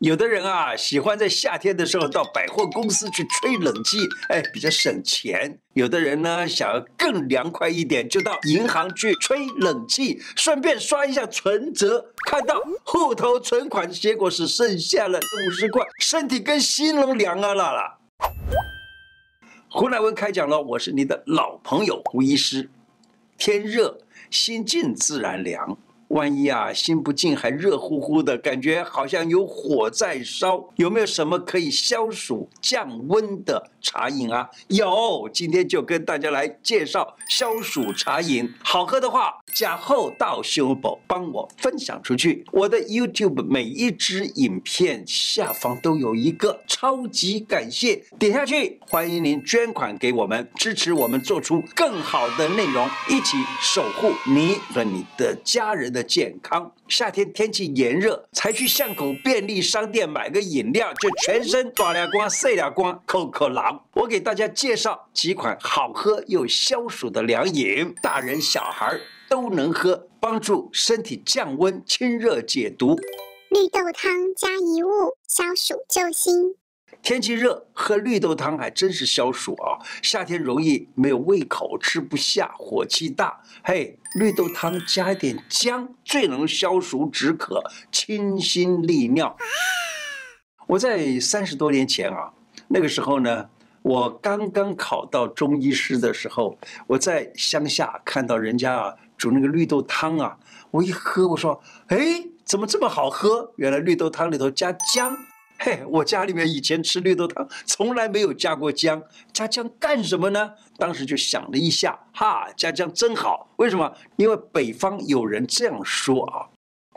有的人啊，喜欢在夏天的时候到百货公司去吹冷气，哎，比较省钱。有的人呢，想要更凉快一点，就到银行去吹冷气，顺便刷一下存折，看到户头存款，结果是剩下了五十块，身体跟心都凉啊啦啦。胡乃文开讲了，我是你的老朋友胡医师。天热，心静自然凉。万一啊，心不静还热乎乎的感觉，好像有火在烧。有没有什么可以消暑降温的茶饮啊？有，今天就跟大家来介绍消暑茶饮。好喝的话，加厚道修补，帮我分享出去。我的 YouTube 每一支影片下方都有一个超级感谢，点下去，欢迎您捐款给我们，支持我们做出更好的内容，一起守护你和你的家人的。健康，夏天天气炎热，才去巷口便利商店买个饮料，就全身大亮光、晒了光、扣扣狼。我给大家介绍几款好喝又消暑的凉饮，大人小孩都能喝，帮助身体降温、清热解毒。绿豆汤加一物，消暑救心。天气热，喝绿豆汤还真是消暑啊！夏天容易没有胃口，吃不下，火气大。嘿，绿豆汤加一点姜，最能消暑止渴、清心利尿。我在三十多年前啊，那个时候呢，我刚刚考到中医师的时候，我在乡下看到人家啊煮那个绿豆汤啊，我一喝，我说：“哎，怎么这么好喝？原来绿豆汤里头加姜。”嘿，我家里面以前吃绿豆汤从来没有加过姜，加姜干什么呢？当时就想了一下，哈，加姜真好。为什么？因为北方有人这样说啊，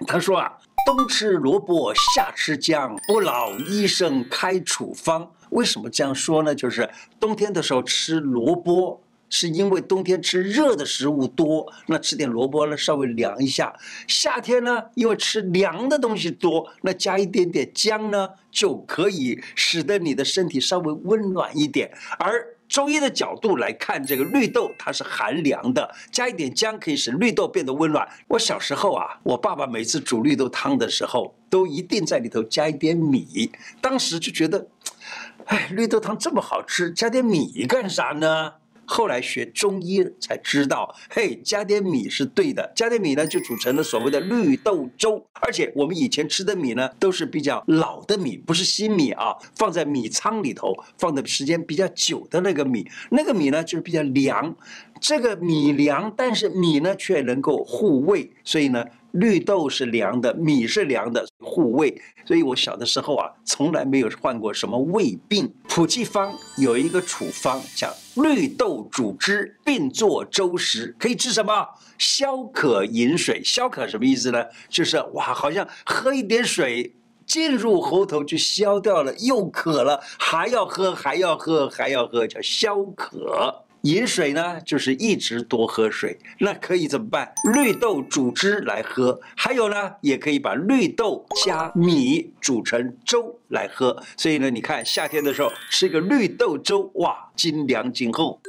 他说啊，冬吃萝卜，夏吃姜，不老医生开处方。为什么这样说呢？就是冬天的时候吃萝卜。是因为冬天吃热的食物多，那吃点萝卜呢，稍微凉一下。夏天呢，因为吃凉的东西多，那加一点点姜呢，就可以使得你的身体稍微温暖一点。而中医的角度来看，这个绿豆它是寒凉的，加一点姜可以使绿豆变得温暖。我小时候啊，我爸爸每次煮绿豆汤的时候，都一定在里头加一点米。当时就觉得，哎，绿豆汤这么好吃，加点米干啥呢？后来学中医才知道，嘿，加点米是对的。加点米呢，就煮成了所谓的绿豆粥。而且我们以前吃的米呢，都是比较老的米，不是新米啊。放在米仓里头，放的时间比较久的那个米，那个米呢，就是比较凉。这个米凉，但是米呢却能够护胃，所以呢。绿豆是凉的，米是凉的，护胃。所以我小的时候啊，从来没有患过什么胃病。普济方有一个处方叫绿豆煮汁并做粥食，可以治什么？消渴饮水。消渴什么意思呢？就是哇，好像喝一点水进入喉头就消掉了，又渴了，还要喝，还要喝，还要喝，叫消渴。饮水呢，就是一直多喝水。那可以怎么办？绿豆煮汁来喝。还有呢，也可以把绿豆加米煮成粥来喝。所以呢，你看夏天的时候吃个绿豆粥，哇，金凉金厚。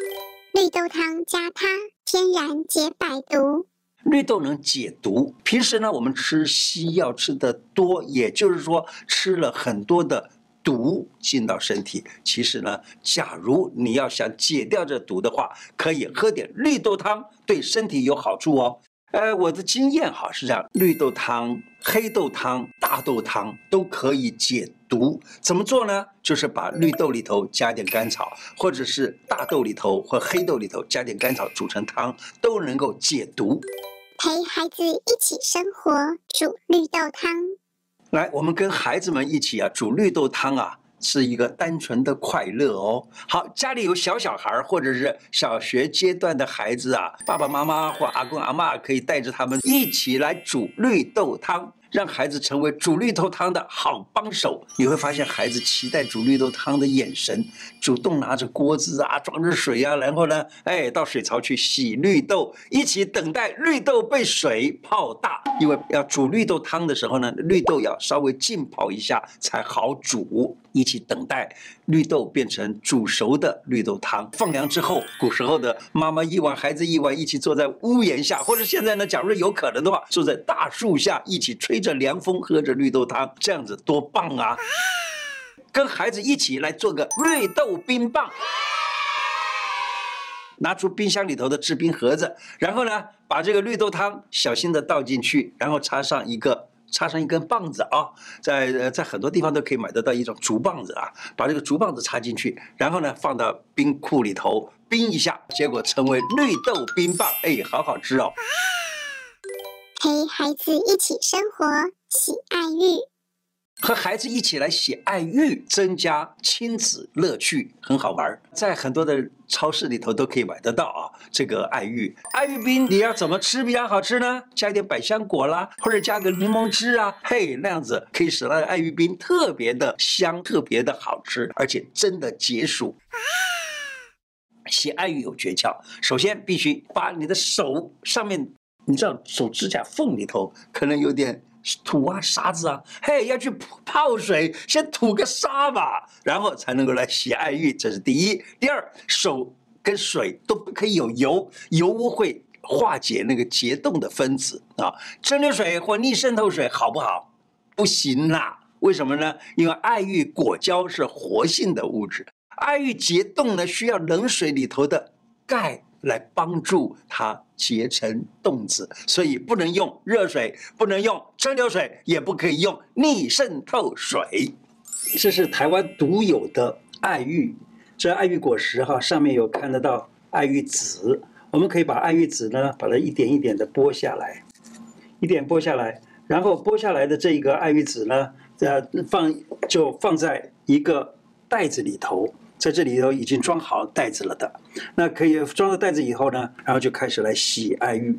绿豆汤加它，天然解百毒。绿豆能解毒。平时呢，我们吃西药吃的多，也就是说吃了很多的。毒进到身体，其实呢，假如你要想解掉这毒的话，可以喝点绿豆汤，对身体有好处哦。呃，我的经验哈是这样，绿豆汤、黑豆汤、大豆汤都可以解毒。怎么做呢？就是把绿豆里头加点甘草，或者是大豆里头或黑豆里头加点甘草煮成汤，都能够解毒。陪孩子一起生活，煮绿豆汤。来，我们跟孩子们一起啊煮绿豆汤啊，是一个单纯的快乐哦。好，家里有小小孩儿或者是小学阶段的孩子啊，爸爸妈妈或阿公阿嬷可以带着他们一起来煮绿豆汤。让孩子成为煮绿豆汤的好帮手，你会发现孩子期待煮绿豆汤的眼神，主动拿着锅子啊，装着水啊，然后呢，哎，到水槽去洗绿豆，一起等待绿豆被水泡大。因为要煮绿豆汤的时候呢，绿豆要稍微浸泡一下才好煮。一起等待绿豆变成煮熟的绿豆汤，放凉之后，古时候的妈妈一碗，孩子一碗，一起坐在屋檐下，或者现在呢，假如有可能的话，坐在大树下一起吹。着凉风，喝着绿豆汤，这样子多棒啊！跟孩子一起来做个绿豆冰棒。拿出冰箱里头的制冰盒子，然后呢，把这个绿豆汤小心的倒进去，然后插上一个插上一根棒子啊，在在很多地方都可以买得到一种竹棒子啊，把这个竹棒子插进去，然后呢，放到冰库里头冰一下，结果成为绿豆冰棒，哎，好好吃哦。陪孩子一起生活，喜爱育。和孩子一起来洗爱玉，增加亲子乐趣，很好玩。在很多的超市里头都可以买得到啊。这个爱玉，爱玉冰你要怎么吃比较好吃呢？加一点百香果啦，或者加个柠檬汁啊，嘿，那样子可以使那个爱玉冰特别的香，特别的好吃，而且真的解暑。洗爱玉有诀窍，首先必须把你的手上面，你知道手指甲缝里头可能有点。土啊，沙子啊，嘿，要去泡水，先吐个沙吧，然后才能够来洗爱玉，这是第一。第二，手跟水都不可以有油，油污会化解那个结冻的分子啊。蒸馏水或逆渗透水好不好？不行啦，为什么呢？因为爱玉果胶是活性的物质，爱玉结冻呢需要冷水里头的钙。来帮助它结成冻子，所以不能用热水，不能用蒸馏水，也不可以用逆渗透水。这是台湾独有的爱玉，这爱玉果实哈，上面有看得到爱玉籽。我们可以把爱玉籽呢，把它一点一点的剥下来，一点剥下来，然后剥下来的这一个爱玉籽呢，呃，放就放在一个袋子里头。在这里头已经装好袋子了的，那可以装了袋子以后呢，然后就开始来洗爱玉，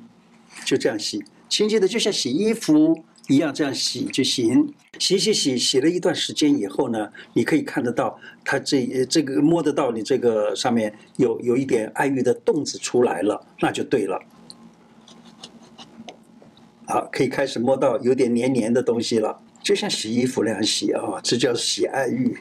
就这样洗，轻轻的就像洗衣服一样这样洗就行。洗洗洗洗了一段时间以后呢，你可以看得到它这这个摸得到你这个上面有有一点爱玉的洞子出来了，那就对了。好，可以开始摸到有点黏黏的东西了，就像洗衣服那样洗啊，这叫洗爱玉。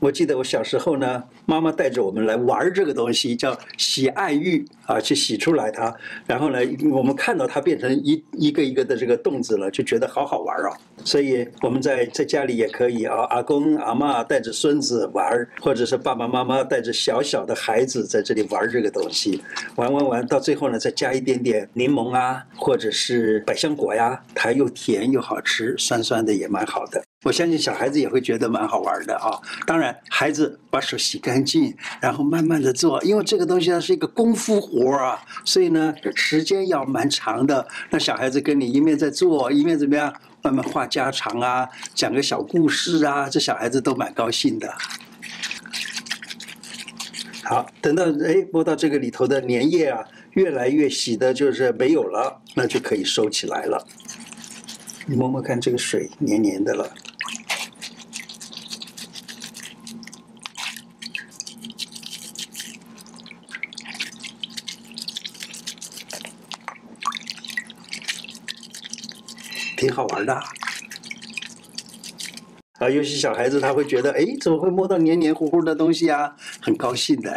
我记得我小时候呢，妈妈带着我们来玩这个东西，叫洗爱玉啊，去洗出来它。然后呢，我们看到它变成一一个一个的这个洞子了，就觉得好好玩啊。所以我们在在家里也可以啊，阿公阿嬷带着孙子玩，或者是爸爸妈妈带着小小的孩子在这里玩这个东西，玩玩玩，到最后呢，再加一点点柠檬啊，或者是百香果呀，它又甜又好吃，酸酸的也蛮好的。我相信小孩子也会觉得蛮好玩的啊！当然，孩子把手洗干净，然后慢慢的做，因为这个东西呢是一个功夫活啊，所以呢时间要蛮长的。那小孩子跟你一面在做，一面怎么样，慢慢话家常啊，讲个小故事啊，这小孩子都蛮高兴的。好，等到哎摸到这个里头的粘液啊，越来越洗的就是没有了，那就可以收起来了。你摸摸看，这个水黏黏的了。好玩的，啊，尤其小孩子他会觉得，哎，怎么会摸到黏黏糊糊的东西啊？很高兴的。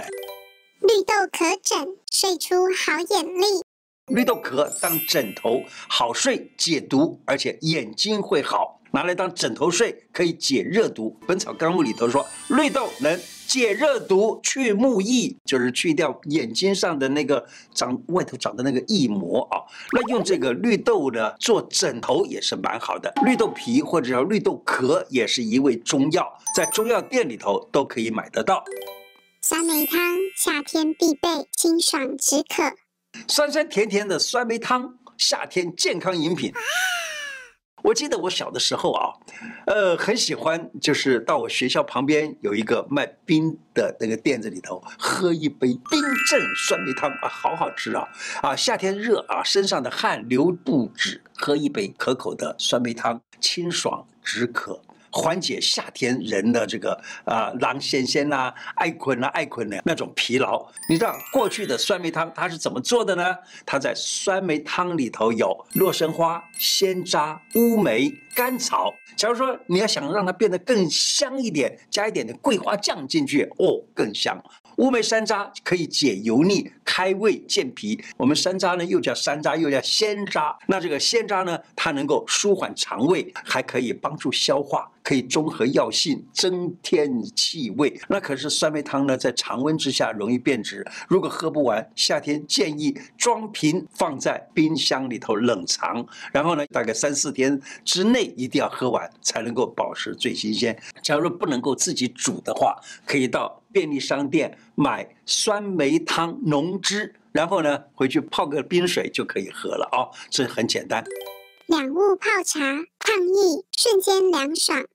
绿豆壳枕，睡出好眼力。绿豆壳当枕头，好睡解毒，而且眼睛会好，拿来当枕头睡可以解热毒。《本草纲目》里头说，绿豆能解热毒、去目翳，就是去掉眼睛上的那个长外头长的那个翳膜啊。那用这个绿豆呢做枕头也是蛮好的。绿豆皮或者叫绿豆壳也是一味中药，在中药店里头都可以买得到。酸梅汤夏天必备，清爽止渴。酸酸甜甜的酸梅汤，夏天健康饮品。我记得我小的时候啊，呃，很喜欢，就是到我学校旁边有一个卖冰的那个店子里头，喝一杯冰镇酸梅汤啊，好好吃啊！啊，夏天热啊，身上的汗流不止，喝一杯可口的酸梅汤，清爽止渴。缓解夏天人的这个啊、狼先先啦、爱困啊、爱困的那种疲劳。你知道过去的酸梅汤它是怎么做的呢？它在酸梅汤里头有洛神花、鲜楂、乌梅、甘草。假如说你要想让它变得更香一点，加一点的桂花酱进去，哦，更香。乌梅山楂可以解油腻、开胃、健脾。我们山楂呢，又叫山楂，又叫鲜楂。那这个鲜渣呢，它能够舒缓肠胃，还可以帮助消化。可以中和药性，增添气味。那可是酸梅汤呢，在常温之下容易变质。如果喝不完，夏天建议装瓶放在冰箱里头冷藏，然后呢，大概三四天之内一定要喝完，才能够保持最新鲜。假如不能够自己煮的话，可以到便利商店买酸梅汤浓汁，然后呢，回去泡个冰水就可以喝了哦，这很简单。两物泡茶，抗疫瞬间凉爽。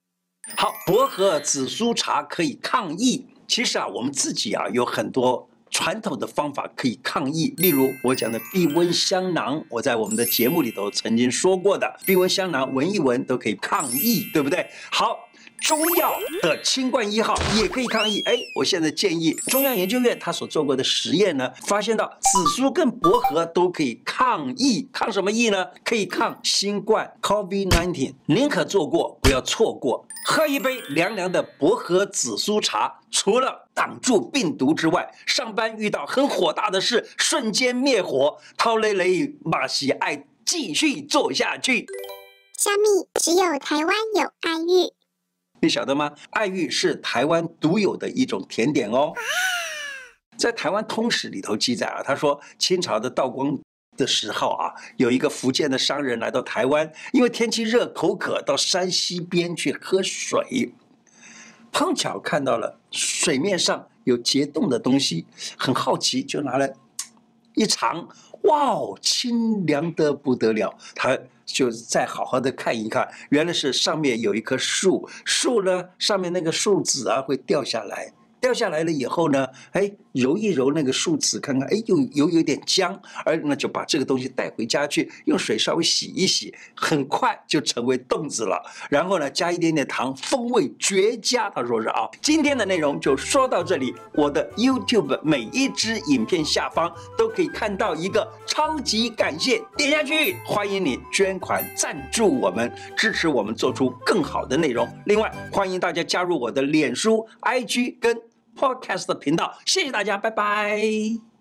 好，薄荷紫苏茶可以抗疫。其实啊，我们自己啊有很多传统的方法可以抗疫。例如我讲的避瘟香囊，我在我们的节目里头曾经说过的，避瘟香囊闻一闻都可以抗疫，对不对？好。中药的清冠一号也可以抗疫。哎，我现在建议中央研究院他所做过的实验呢，发现到紫苏跟薄荷都可以抗疫，抗什么疫呢？可以抗新冠 （COVID-19）。宁可做过，不要错过。喝一杯凉凉的薄荷紫苏茶，除了挡住病毒之外，上班遇到很火大的事，瞬间灭火。涛雷雷马西爱继续做下去。虾米只有台湾有爱玉。你晓得吗？爱玉是台湾独有的一种甜点哦。在台湾通史里头记载啊，他说清朝的道光的时候啊，有一个福建的商人来到台湾，因为天气热口渴，到山溪边去喝水，碰巧看到了水面上有结冻的东西，很好奇，就拿来一尝，哇哦，清凉的不得了，他。就再好好的看一看，原来是上面有一棵树，树呢上面那个树籽啊会掉下来。掉下来了以后呢，哎，揉一揉那个树籽，看看，哎，又有有点僵，而那就把这个东西带回家去，用水稍微洗一洗，很快就成为冻子了。然后呢，加一点点糖，风味绝佳。他说是啊，今天的内容就说到这里。我的 YouTube 每一支影片下方都可以看到一个超级感谢，点下去，欢迎你捐款赞助我们，支持我们做出更好的内容。另外，欢迎大家加入我的脸书、IG 跟。Podcast 的频道，谢谢大家，拜拜。